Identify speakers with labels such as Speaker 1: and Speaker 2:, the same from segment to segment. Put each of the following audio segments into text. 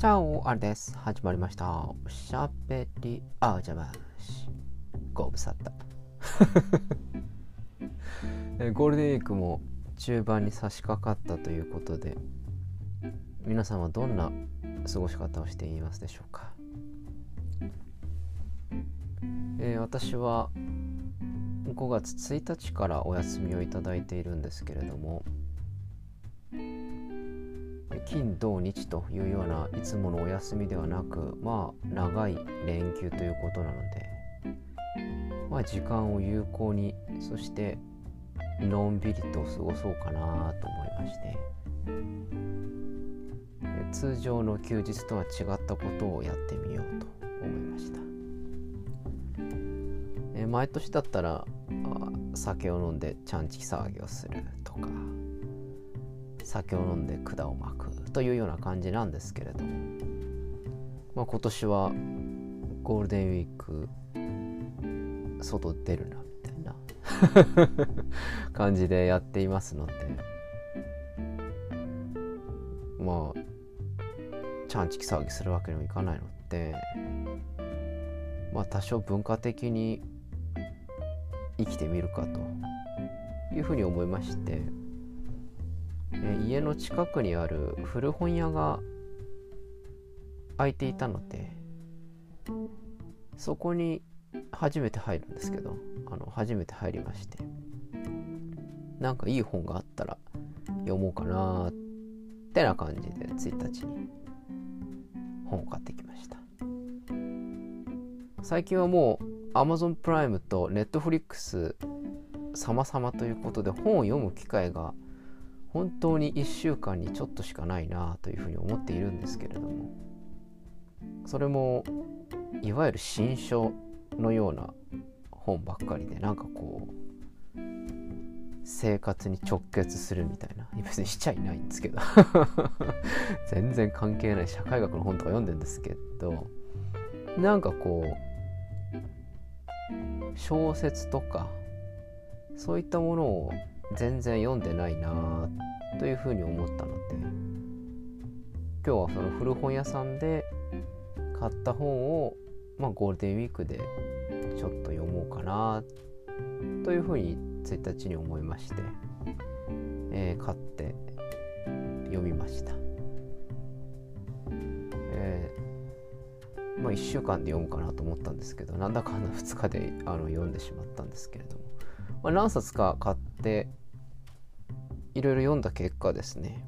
Speaker 1: チャオあれです。始まりました。おしゃべり、あ、じゃまし。ご無沙汰。えゴールデンウィークも中盤に差し掛かったということで、皆さんはどんな過ごし方をしていますでしょうか？えー私は5月1日からお休みをいただいているんですけれども、金土日というようないつものお休みではなくまあ長い連休ということなのでまあ時間を有効にそしてのんびりと過ごそうかなと思いまして。通常の休日とは違ったことをやってみようと思いました。え毎年だったら酒を飲んでちゃんち騒ぎをするとか酒を飲んで管を巻くというような感じなんですけれど、まあ、今年はゴールデンウィーク外出るなみたいな。感じでやっていますので。まあちゃんちき騒ぎするわけにもいかないので。まあ多少文化的に生きてみるかというふうに思いまして。家の近くにある古本屋が開いていたのでそこに初めて入るんですけどあの初めて入りましてなんかいい本があったら読もうかなってな感じで1日に本を買ってきました。最近はもう Amazon プライムと Netflix 様々ということで本を読む機会が本当に1週間にちょっとしかないなというふうに思っているんですけれども。それもいわゆる新書のような本ばっかりでなんかこう生活に直結するみたいな。別にしちゃいないんですけど。全然関係ない社会学の本とか読んでんですけど。なんかこう小説とかそういったものを全然読んでないなというふうに思ったので今日はその古本屋さんで買った本を、まあ、ゴールデンウィークでちょっと読もうかなというふうに1日に思いまして、えー買って読みました、えーまあ、1週間で読むかなと思ったんですけどなんだかんだ2日であの読んでしまったんですけれども、まあ、何冊か買っていろいろ読んだ結果ですね。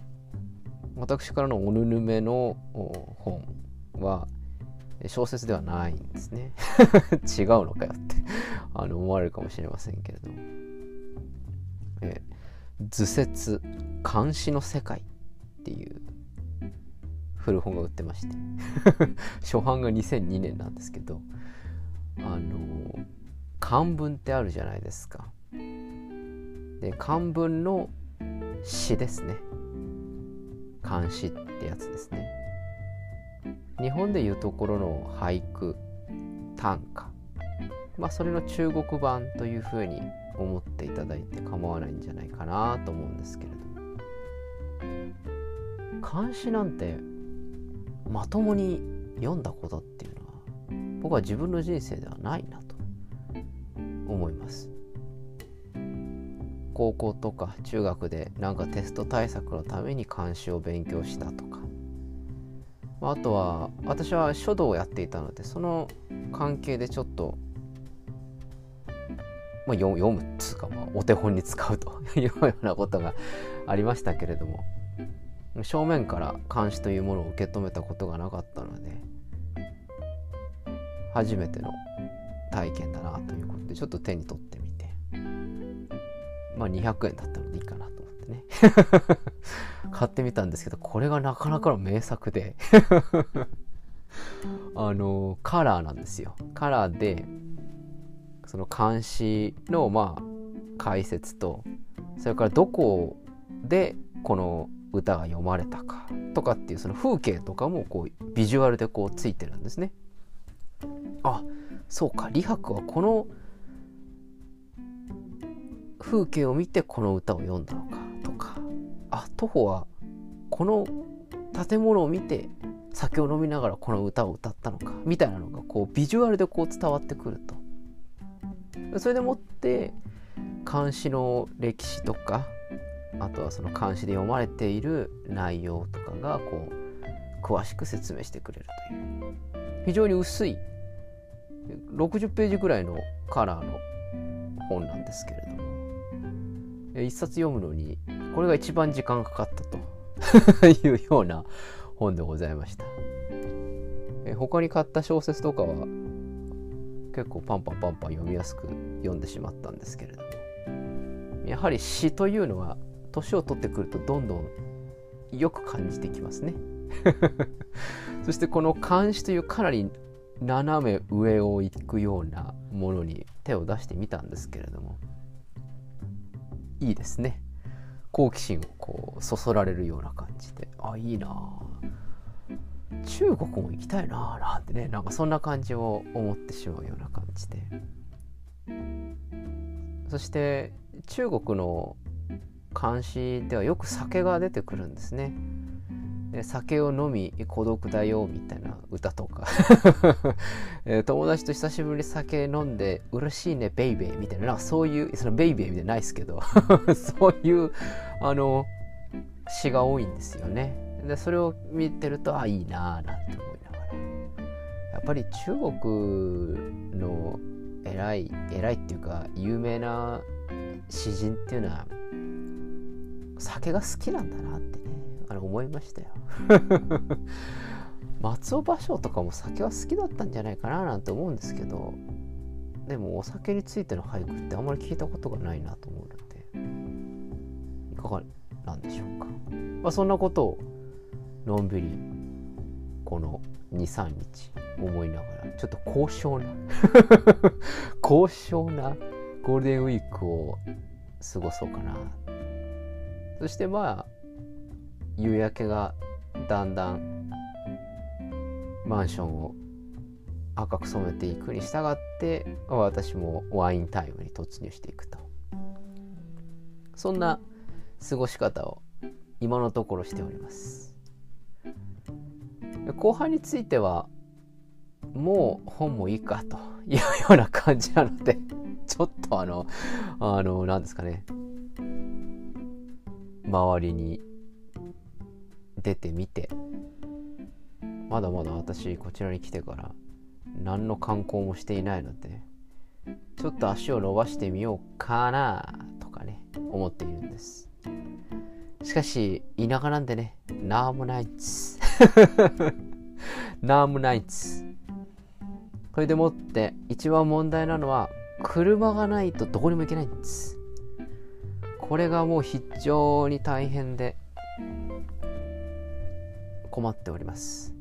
Speaker 1: 私からのおぬぬめの本は小説ではないんですね。違うのかよってあの思われるかもしれませんけれども、え図説監視の世界っていう古本が売ってまして。初版が2002年なんですけどあの漢文ってあるじゃないですか。で漢文の詩ですね。漢詩ってやつですね。日本でいうところの俳句短歌。まあそれの中国版というふうに思っていただいて構わないんじゃないかなと思うんですけれど漢詩なんてまともに読んだことっていうのは僕は自分の人生ではないなと思います。高校とか中学でなんかテスト対策のために漢詩を勉強したとか。まああとは私は書道をやっていたのでその関係でちょっと、まあ、読むっつうか、まあ、お手本に使うと いうようなことがありましたけれども。正面から漢詩というものを受け止めたことがなかったので初めての体験だなということでちょっと手に取ってみて。まあ200円だったのでいいかなと思ってね。買ってみたんですけどこれがなかなかの名作で。あのカラーなんですよ。カラーでその漢詩のまあ解説とそれからどこでこの歌が読まれたかとかっていうその風景とかもこうビジュアルでこうついてるんですね。あそうか。李白はこの風景を見てこの歌を読んだのかとか。あ徒歩はこの建物を見て酒を飲みながらこの歌を歌ったのかみたいなのがこうビジュアルでこう伝わってくると。それでもって漢詩の歴史とかあとはその漢詩で読まれている内容とかがこう詳しく説明してくれるという。非常に薄い60ページぐらいのカラーの本なんですけれども。一冊読むのにこれが一番時間かかったと。いうような本でございました。他に買った小説とかは結構パンパンパンパン読みやすく読んでしまったんですけれども。やはり詩というのは年を取ってくるとどんどんよく感じてきますね。そしてこの漢詩というかなり斜め上を行くようなものに手を出してみたんですけれどもいいですね。好奇心をこうそそられるような感じで。あいいな。中国も行きたいなあなんてね。なんかそんな感じを思ってしまうような感じで。そして中国の監視ではよく酒が出てくるんですね。酒を飲み孤独だよみたいな歌とか。友達と久しぶりに酒飲んで嬉しいねベイベーみたいな。なんかそういうそのベイベーみたいなないですけど。そういう あの詩が多いんですよね。でそれを見てるとあいいなあなんて思いながら。やっぱり中国の偉い偉いっていうか有名な詩人っていうのは酒が好きなんだなってね。あれ思いましたよ。松尾芭蕉とかも酒は好きだったんじゃないかななんて思うんですけどでもお酒についての俳句ってあんまり聞いたことがないなと思うのでいかがなんでしょうか、まあ、そんなことをのんびりこの23日思いながらちょっと高尚な 高尚なゴールデンウィークを過ごそうかな。そしてまあ夕焼けがだんだんマンションを赤く染めていくに従って私もワインタイムに突入していくと。そんな過ごし方を今のところしております。後半についてはもう本もいいかというような感じなのでちょっとあのあの何ですかね。周りに出てみて。まだまだ私こちらに来てから何の観光もしていないのでちょっと足を伸ばしてみようかなとかね思っているんです。しかし田舎なんでねなんもないっす。なんもないっす。これでもって一番問題なのは車がないとどこにも行けないんです。これがもう非常に大変で困っております。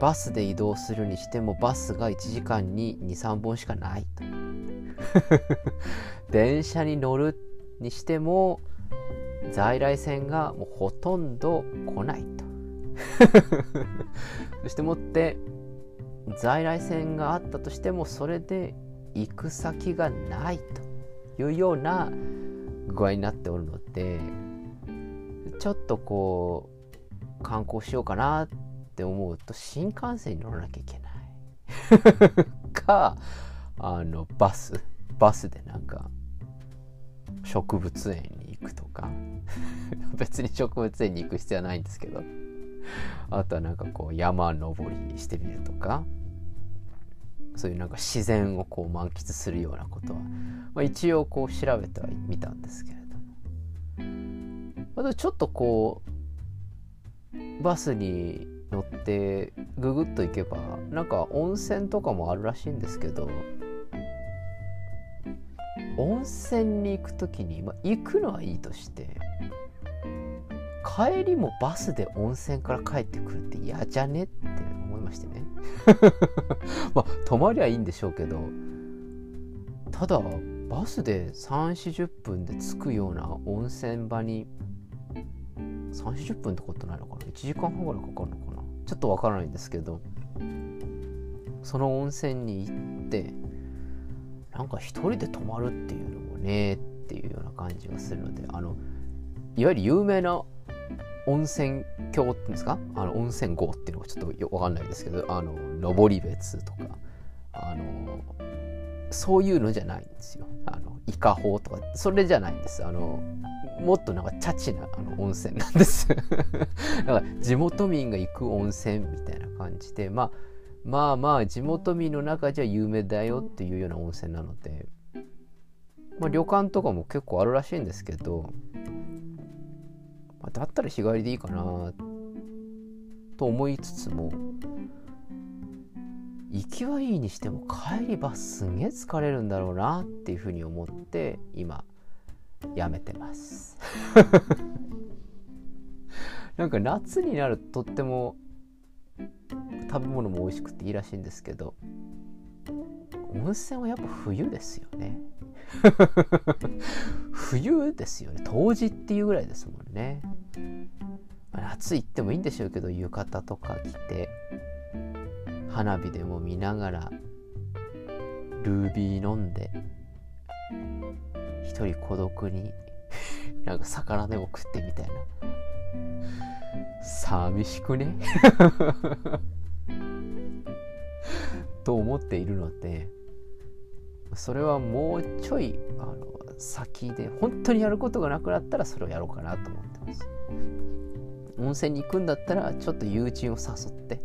Speaker 1: バスで移動するにしてもバスが1時間に23本しかない。電車に乗るにしても在来線がもうほとんど来ないと。そしてもって在来線があったとしてもそれで行く先がないと。いうような具合になっておるのでちょっとこう観光しようかなって思うと新幹線に乗らなきゃいけない。かあのバスバスでなんか植物園に行くとか。別に植物園に行く必要はないんですけど。あとはなんかこう山登りしてみるとか。そういうなんか自然をこう満喫するようなことは、まあ、一応こう調べてはみたんですけれども。またちょっとこうバスに乗ってググッと行けばなんか温泉とかもあるらしいんですけど温泉に行く時に、ま、行くのはいいとして帰りもバスで温泉から帰ってくるって嫌じゃねって思いましてね。まあ泊まりゃいいんでしょうけどただバスで3 4 0分で着くような温泉場に30分ってことないのかな？1時間半ぐらいかかるのかな？ちょっとわからないんですけど。その温泉に行ってなんか一人で泊まるっていうのもねっていうような感じがするのであのいわゆる有名な温泉郷っていうんですか？あの温泉郷っていうのがちょっとわかんないですけどあの登別とかあのそういうのじゃないんですよ。あの伊香保とかそれじゃないんです。あのもっとなんかチャチなあの温泉なんです。だか地元民が行く温泉みたいな感じでまあまあまあ地元民の中じゃ有名だよっていうような温泉なので、まあ、旅館とかも結構あるらしいんですけど、まあ、だったら日帰りでいいかなと思いつつも行きはいいにしても帰りバスすげえ疲れるんだろうなっていうふうに思って今やめてます。なんか夏になるととっても食べ物も美味しくていいらしいんですけど温泉はやっぱ冬ですよね。冬ですよね。冬至っていうぐらいですもんね。夏行ってもいいんでしょうけど浴衣とか着て花火でも見ながらルービー飲んで一人孤独に なんか魚でも食ってみたいな。寂しくね？と思っているのでそれはもうちょいあの先で本当にやることがなくなったらそれをやろうかなと思ってます。温泉に行くんだったらちょっと友人を誘って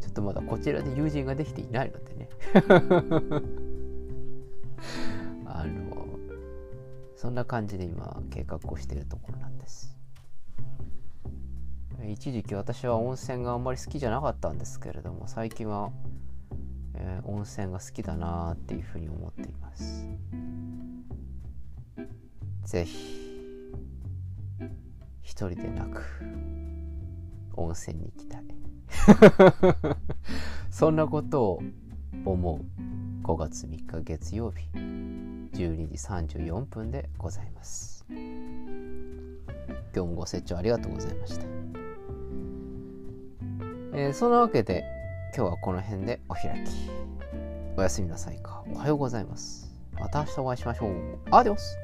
Speaker 1: ちょっとまだこちらで友人ができていないのでね。そんな感じで今計画をしているところなんです。一時期私は温泉があんまり好きじゃなかったんですけれども最近は、えー、温泉が好きだなっていうふうに思っています。ぜひ一人でなく温泉に行きたい。そんなことを思う。5月3日月曜日。12時34分でございます。今日もご清聴ありがとうございました。えー、そんなわけで今日はこの辺でお開き。おやすみなさいか。おはようございます。また明日お会いしましょう。アディオス。